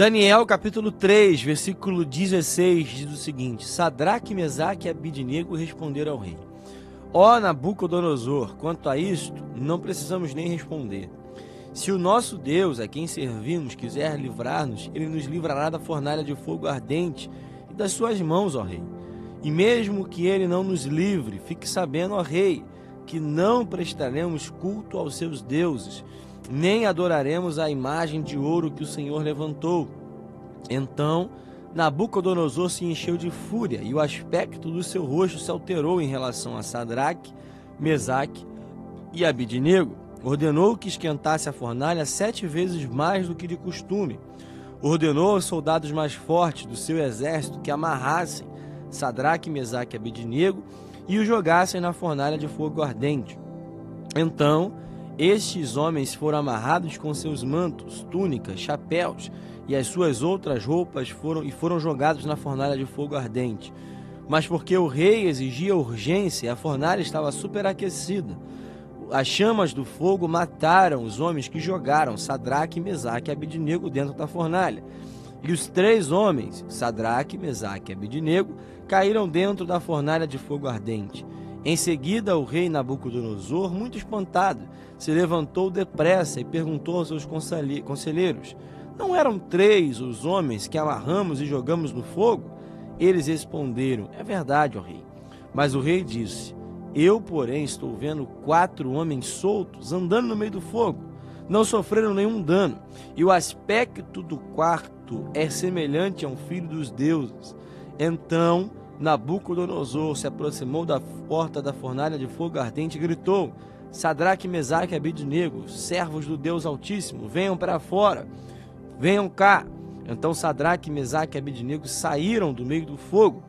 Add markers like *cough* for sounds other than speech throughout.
Daniel capítulo 3, versículo 16 diz o seguinte: Sadraque, Mesaque e Abidnego responderam ao rei: Ó Nabucodonosor, quanto a isto, não precisamos nem responder. Se o nosso Deus, a quem servimos, quiser livrar-nos, ele nos livrará da fornalha de fogo ardente e das suas mãos, ó rei. E mesmo que ele não nos livre, fique sabendo, ó rei, que não prestaremos culto aos seus deuses nem adoraremos a imagem de ouro que o Senhor levantou. Então Nabucodonosor se encheu de fúria e o aspecto do seu rosto se alterou em relação a Sadraque, Mesaque e Abidnego. Ordenou que esquentasse a fornalha sete vezes mais do que de costume. Ordenou aos soldados mais fortes do seu exército que amarrassem Sadraque, Mesaque e Abidnego e o jogassem na fornalha de fogo ardente. Então estes homens foram amarrados com seus mantos, túnicas, chapéus e as suas outras roupas foram e foram jogados na fornalha de fogo ardente. Mas porque o rei exigia urgência, a fornalha estava superaquecida. As chamas do fogo mataram os homens que jogaram Sadraque, Mesaque e Abidnego dentro da fornalha. E os três homens, Sadraque, Mesaque e Abidnego, caíram dentro da fornalha de fogo ardente. Em seguida, o rei Nabucodonosor, muito espantado, se levantou depressa e perguntou aos seus conselheiros: Não eram três os homens que amarramos e jogamos no fogo? Eles responderam: É verdade, ó rei. Mas o rei disse: Eu, porém, estou vendo quatro homens soltos andando no meio do fogo. Não sofreram nenhum dano, e o aspecto do quarto é semelhante a um filho dos deuses. Então Nabucodonosor se aproximou da porta da fornalha de fogo ardente e gritou: Sadraque, Mesaque e Abidnego, servos do Deus Altíssimo, venham para fora, venham cá. Então Sadraque, Mesaque e Abidnego saíram do meio do fogo.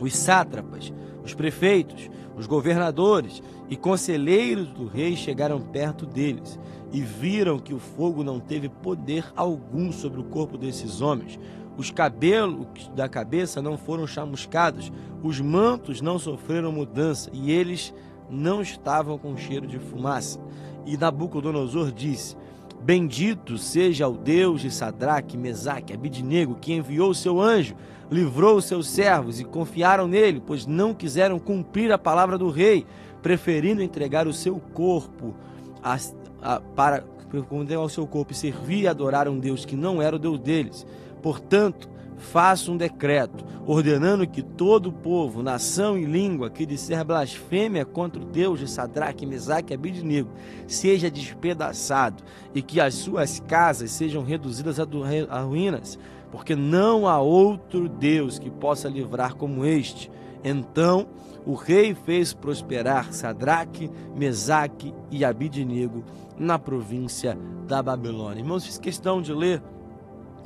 Os sátrapas, os prefeitos, os governadores e conselheiros do rei chegaram perto deles e viram que o fogo não teve poder algum sobre o corpo desses homens, os cabelos da cabeça não foram chamuscados, os mantos não sofreram mudança e eles não estavam com cheiro de fumaça. E Nabucodonosor disse: Bendito seja o Deus de Sadraque, Mesaque, Abidnego, que enviou seu anjo, livrou os seus servos e confiaram nele, pois não quiseram cumprir a palavra do rei, preferindo entregar o seu corpo a, a, para entregar o seu corpo e servir e adorar um Deus que não era o Deus deles. Portanto, faça um decreto ordenando que todo povo, nação e língua que disser blasfêmia contra o Deus de Sadraque, Mesaque e Abidnego seja despedaçado e que as suas casas sejam reduzidas a ruínas, porque não há outro Deus que possa livrar como este. Então o rei fez prosperar Sadraque, Mesaque e Abidnego na província da Babilônia. Irmãos, fiz questão de ler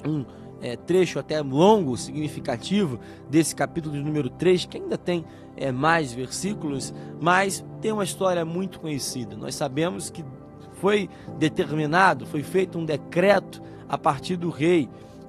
um é, trecho até longo, significativo desse capítulo de número 3, que ainda tem é, mais versículos, mas tem uma história muito conhecida. Nós sabemos que foi determinado, foi feito um decreto a partir do rei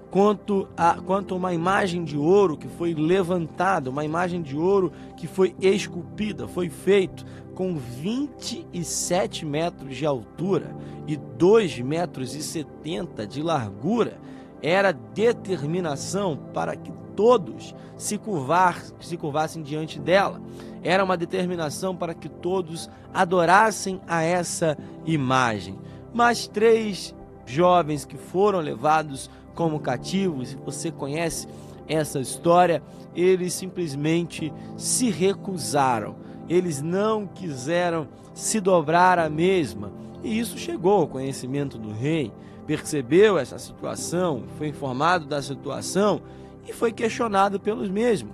quanto a, quanto uma imagem de ouro que foi levantada, uma imagem de ouro que foi esculpida, foi feito com 27 metros de altura e 2 metros e 70 de largura era determinação para que todos se, curvar, se curvassem diante dela. Era uma determinação para que todos adorassem a essa imagem. Mas três jovens que foram levados como cativos, e você conhece essa história, eles simplesmente se recusaram. Eles não quiseram se dobrar à mesma. E isso chegou ao conhecimento do rei percebeu essa situação, foi informado da situação e foi questionado pelos mesmos.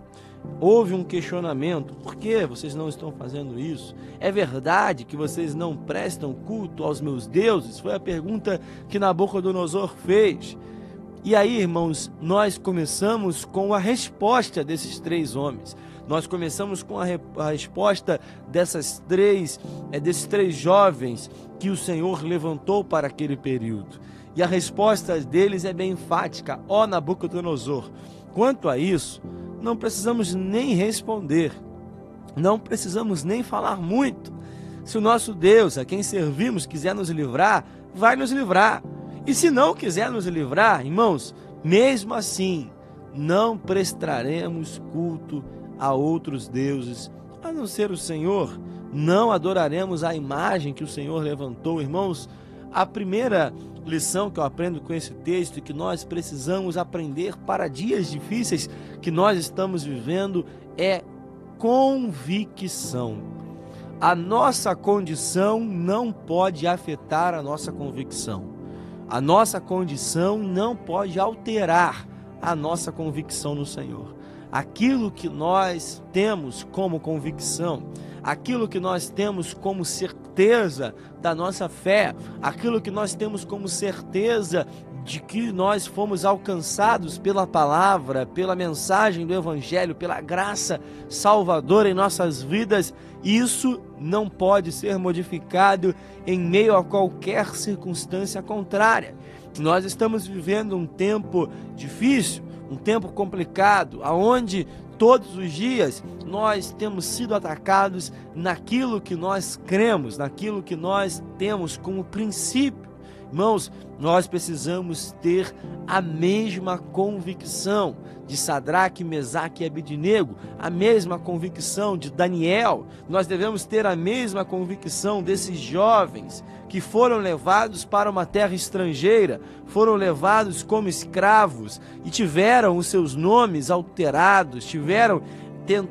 Houve um questionamento: por que vocês não estão fazendo isso? É verdade que vocês não prestam culto aos meus deuses? Foi a pergunta que Nabucodonosor fez. E aí, irmãos, nós começamos com a resposta desses três homens. Nós começamos com a, re a resposta dessas três, é, desses três jovens que o Senhor levantou para aquele período. E a resposta deles é bem enfática: ó Nabucodonosor. Quanto a isso, não precisamos nem responder, não precisamos nem falar muito. Se o nosso Deus, a quem servimos, quiser nos livrar, vai nos livrar. E se não quiser nos livrar, irmãos, mesmo assim, não prestaremos culto a outros deuses, a não ser o Senhor. Não adoraremos a imagem que o Senhor levantou, irmãos. A primeira lição que eu aprendo com esse texto e que nós precisamos aprender para dias difíceis que nós estamos vivendo é convicção. A nossa condição não pode afetar a nossa convicção. A nossa condição não pode alterar a nossa convicção no Senhor. Aquilo que nós temos como convicção, aquilo que nós temos como certeza da nossa fé, aquilo que nós temos como certeza de que nós fomos alcançados pela palavra, pela mensagem do Evangelho, pela graça salvadora em nossas vidas, isso não pode ser modificado em meio a qualquer circunstância contrária. Nós estamos vivendo um tempo difícil, um tempo complicado, aonde todos os dias nós temos sido atacados naquilo que nós cremos, naquilo que nós temos como princípio. Irmãos, nós precisamos ter a mesma convicção de Sadraque, Mesaque e Abidinego, a mesma convicção de Daniel. Nós devemos ter a mesma convicção desses jovens que foram levados para uma terra estrangeira, foram levados como escravos e tiveram os seus nomes alterados, tiveram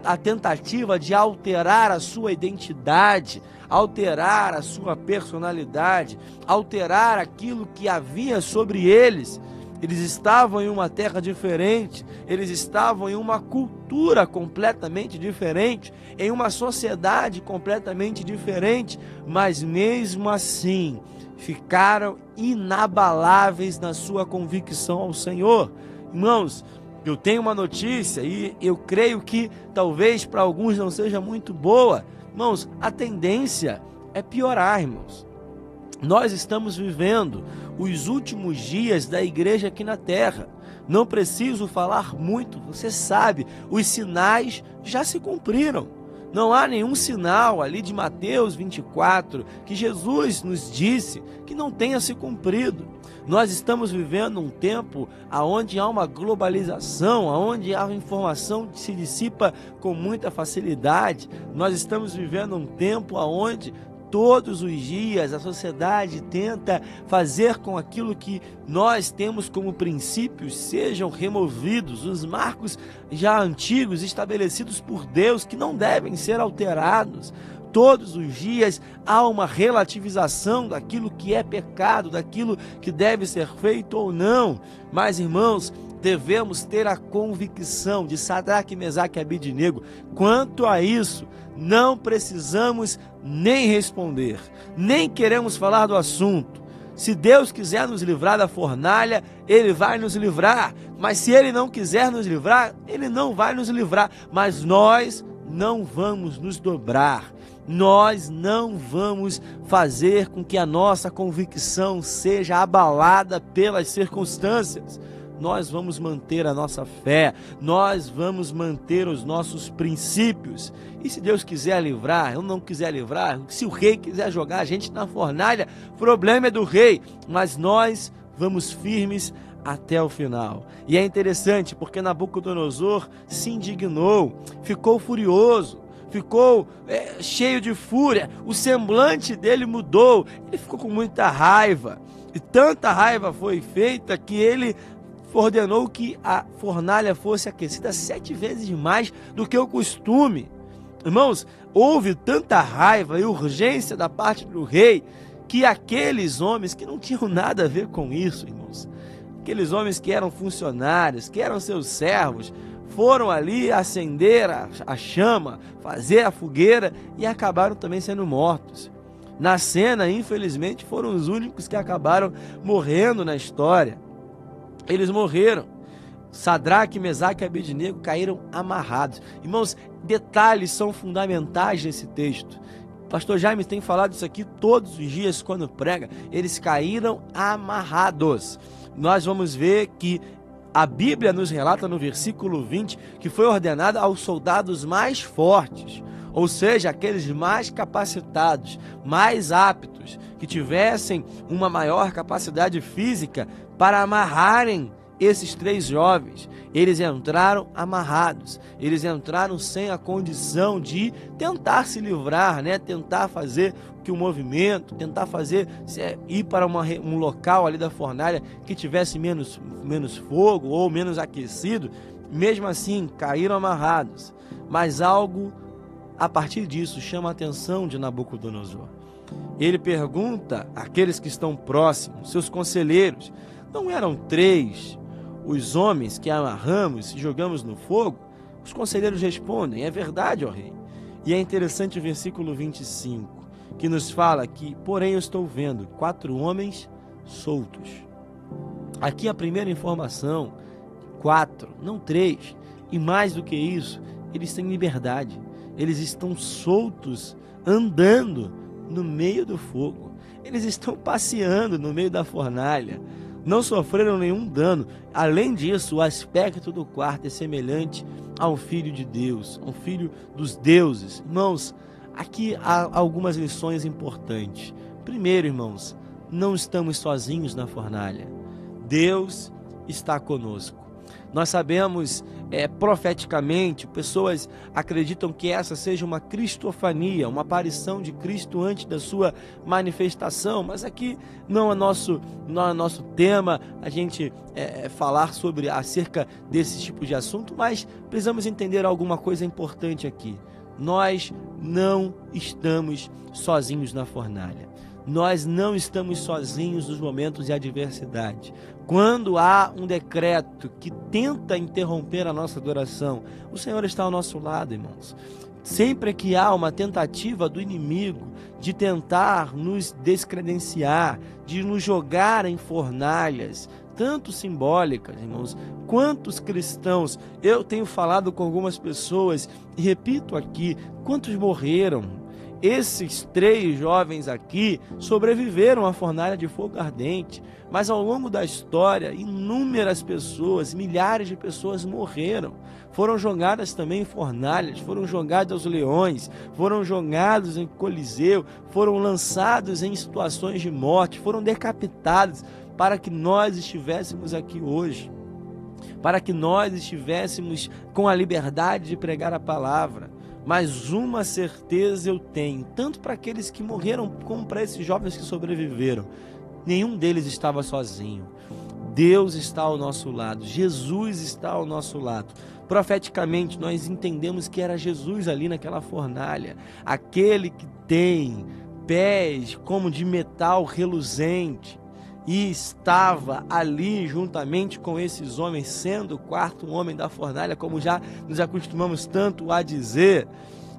a tentativa de alterar a sua identidade, alterar a sua personalidade, alterar aquilo que havia sobre eles. Eles estavam em uma terra diferente, eles estavam em uma cultura completamente diferente, em uma sociedade completamente diferente, mas mesmo assim ficaram inabaláveis na sua convicção ao Senhor. Irmãos, eu tenho uma notícia e eu creio que talvez para alguns não seja muito boa. Irmãos, a tendência é piorar, irmãos. Nós estamos vivendo os últimos dias da igreja aqui na terra. Não preciso falar muito, você sabe, os sinais já se cumpriram. Não há nenhum sinal ali de Mateus 24 que Jesus nos disse que não tenha se cumprido. Nós estamos vivendo um tempo onde há uma globalização, onde a informação se dissipa com muita facilidade. Nós estamos vivendo um tempo onde todos os dias a sociedade tenta fazer com aquilo que nós temos como princípios sejam removidos, os marcos já antigos estabelecidos por Deus que não devem ser alterados. Todos os dias há uma relativização daquilo que é pecado, daquilo que deve ser feito ou não. Mas, irmãos, devemos ter a convicção de Sadraque, Mesaque e Abidinego quanto a isso não precisamos nem responder, nem queremos falar do assunto. Se Deus quiser nos livrar da fornalha, Ele vai nos livrar. Mas se Ele não quiser nos livrar, Ele não vai nos livrar. Mas nós não vamos nos dobrar. Nós não vamos fazer com que a nossa convicção seja abalada pelas circunstâncias nós vamos manter a nossa fé, nós vamos manter os nossos princípios. E se Deus quiser livrar, eu não quiser livrar, se o rei quiser jogar a gente na fornalha, problema é do rei, mas nós vamos firmes até o final. E é interessante porque Nabucodonosor se indignou, ficou furioso, ficou é, cheio de fúria, o semblante dele mudou, ele ficou com muita raiva. E tanta raiva foi feita que ele ordenou que a fornalha fosse aquecida sete vezes mais do que o costume. Irmãos, houve tanta raiva e urgência da parte do rei que aqueles homens que não tinham *laughs* nada a ver com isso, irmãos, aqueles homens que eram funcionários, que eram seus servos, foram ali acender a, a chama, fazer a fogueira e acabaram também sendo mortos. Na cena, infelizmente, foram os únicos que acabaram morrendo na história. Eles morreram. Sadraque, Mesaque e Abednego caíram amarrados. Irmãos, detalhes são fundamentais nesse texto. Pastor Jaime tem falado isso aqui todos os dias quando prega. Eles caíram amarrados. Nós vamos ver que a Bíblia nos relata no versículo 20 que foi ordenada aos soldados mais fortes, ou seja, aqueles mais capacitados, mais aptos, que tivessem uma maior capacidade física para amarrarem esses três jovens, eles entraram amarrados, eles entraram sem a condição de tentar se livrar, né? tentar fazer que o movimento, tentar fazer é, ir para uma, um local ali da fornalha que tivesse menos, menos fogo ou menos aquecido, mesmo assim caíram amarrados. Mas algo a partir disso chama a atenção de Nabucodonosor. Ele pergunta àqueles que estão próximos, seus conselheiros, não eram três os homens que amarramos e jogamos no fogo? Os conselheiros respondem: É verdade, ó rei. E é interessante o versículo 25, que nos fala que, porém, eu estou vendo quatro homens soltos. Aqui a primeira informação: quatro, não três. E mais do que isso, eles têm liberdade. Eles estão soltos, andando no meio do fogo. Eles estão passeando no meio da fornalha não sofreram nenhum dano. Além disso, o aspecto do quarto é semelhante a um filho de Deus, um filho dos deuses. Irmãos, aqui há algumas lições importantes. Primeiro, irmãos, não estamos sozinhos na fornalha. Deus está conosco. Nós sabemos é, profeticamente, pessoas acreditam que essa seja uma cristofania, uma aparição de Cristo antes da sua manifestação, mas aqui não é nosso, não é nosso tema a gente é, falar sobre acerca desse tipo de assunto, mas precisamos entender alguma coisa importante aqui. Nós não estamos sozinhos na fornalha. Nós não estamos sozinhos nos momentos de adversidade. Quando há um decreto que tenta interromper a nossa adoração, o Senhor está ao nosso lado, irmãos. Sempre que há uma tentativa do inimigo de tentar nos descredenciar, de nos jogar em fornalhas, tanto simbólicas, irmãos, quantos cristãos, eu tenho falado com algumas pessoas e repito aqui, quantos morreram esses três jovens aqui sobreviveram à fornalha de fogo ardente, mas ao longo da história, inúmeras pessoas, milhares de pessoas morreram. Foram jogadas também em fornalhas, foram jogadas aos leões, foram jogados em coliseu, foram lançados em situações de morte, foram decapitados para que nós estivéssemos aqui hoje, para que nós estivéssemos com a liberdade de pregar a palavra. Mas uma certeza eu tenho, tanto para aqueles que morreram como para esses jovens que sobreviveram. Nenhum deles estava sozinho. Deus está ao nosso lado, Jesus está ao nosso lado. Profeticamente, nós entendemos que era Jesus ali naquela fornalha, aquele que tem pés como de metal reluzente, e estava ali juntamente com esses homens, sendo o quarto homem da fornalha, como já nos acostumamos tanto a dizer,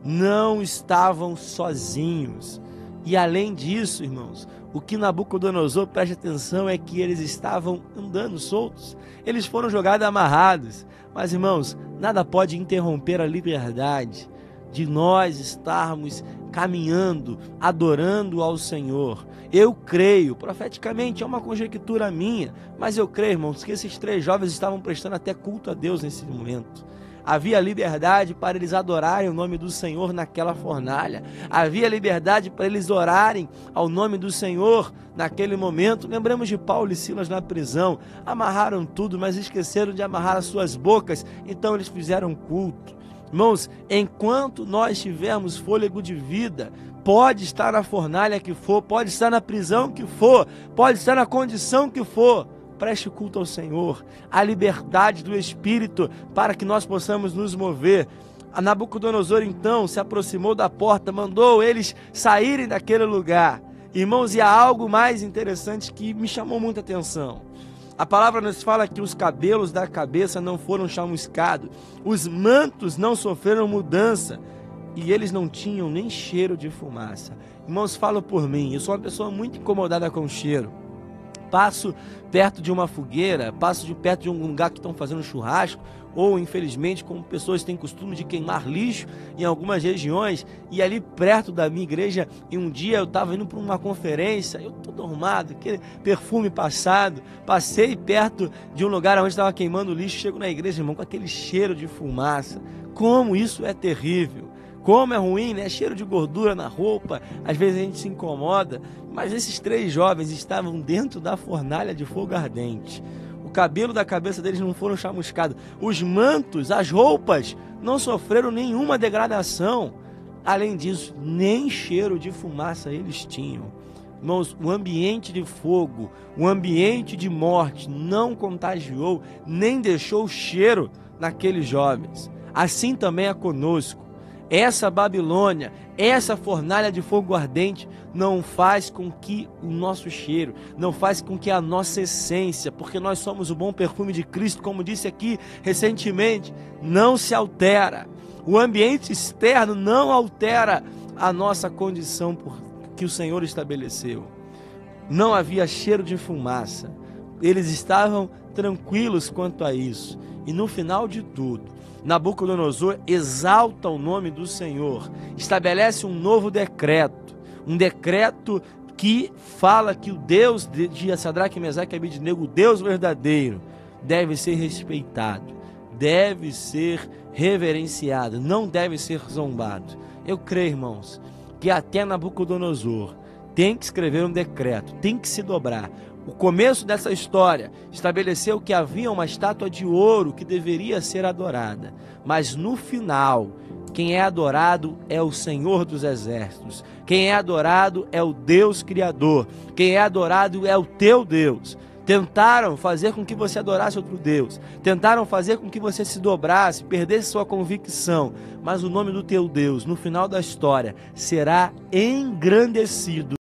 não estavam sozinhos. E além disso, irmãos, o que Nabucodonosor preste atenção é que eles estavam andando soltos, eles foram jogados amarrados. Mas, irmãos, nada pode interromper a liberdade de nós estarmos caminhando, adorando ao Senhor. Eu creio, profeticamente, é uma conjectura minha, mas eu creio, irmãos, que esses três jovens estavam prestando até culto a Deus nesse momento. Havia liberdade para eles adorarem o nome do Senhor naquela fornalha. Havia liberdade para eles orarem ao nome do Senhor naquele momento. Lembramos de Paulo e Silas na prisão. Amarraram tudo, mas esqueceram de amarrar as suas bocas. Então eles fizeram culto. Irmãos, enquanto nós tivermos fôlego de vida, pode estar na fornalha que for, pode estar na prisão que for, pode estar na condição que for, preste culto ao Senhor, a liberdade do Espírito para que nós possamos nos mover. A Nabucodonosor então se aproximou da porta, mandou eles saírem daquele lugar. Irmãos, e há algo mais interessante que me chamou muita atenção. A palavra nos fala que os cabelos da cabeça não foram chamuscados, os mantos não sofreram mudança e eles não tinham nem cheiro de fumaça. Irmãos, falo por mim, eu sou uma pessoa muito incomodada com cheiro. Passo perto de uma fogueira, passo de perto de um lugar que estão fazendo churrasco, ou infelizmente, como pessoas têm costume de queimar lixo em algumas regiões, e ali perto da minha igreja, e um dia eu estava indo para uma conferência, eu todo arrumado, aquele perfume passado, passei perto de um lugar onde estava queimando lixo, chego na igreja, irmão, com aquele cheiro de fumaça. Como isso é terrível. Como é ruim, né? Cheiro de gordura na roupa, às vezes a gente se incomoda. Mas esses três jovens estavam dentro da fornalha de fogo ardente. O cabelo da cabeça deles não foram chamuscados. Os mantos, as roupas, não sofreram nenhuma degradação. Além disso, nem cheiro de fumaça eles tinham. Irmãos, o ambiente de fogo, o ambiente de morte não contagiou, nem deixou cheiro naqueles jovens. Assim também é conosco. Essa Babilônia, essa fornalha de fogo ardente não faz com que o nosso cheiro, não faz com que a nossa essência, porque nós somos o bom perfume de Cristo, como disse aqui recentemente, não se altera. O ambiente externo não altera a nossa condição que o Senhor estabeleceu. Não havia cheiro de fumaça. Eles estavam tranquilos quanto a isso. E no final de tudo, Nabucodonosor exalta o nome do Senhor, estabelece um novo decreto, um decreto que fala que o Deus de Sadraque, Mesaque e Abidnego, o Deus verdadeiro, deve ser respeitado, deve ser reverenciado, não deve ser zombado. Eu creio, irmãos, que até Nabucodonosor tem que escrever um decreto, tem que se dobrar, o começo dessa história estabeleceu que havia uma estátua de ouro que deveria ser adorada, mas no final, quem é adorado é o Senhor dos Exércitos. Quem é adorado é o Deus Criador. Quem é adorado é o teu Deus. Tentaram fazer com que você adorasse outro Deus. Tentaram fazer com que você se dobrasse, perdesse sua convicção. Mas o nome do teu Deus, no final da história, será engrandecido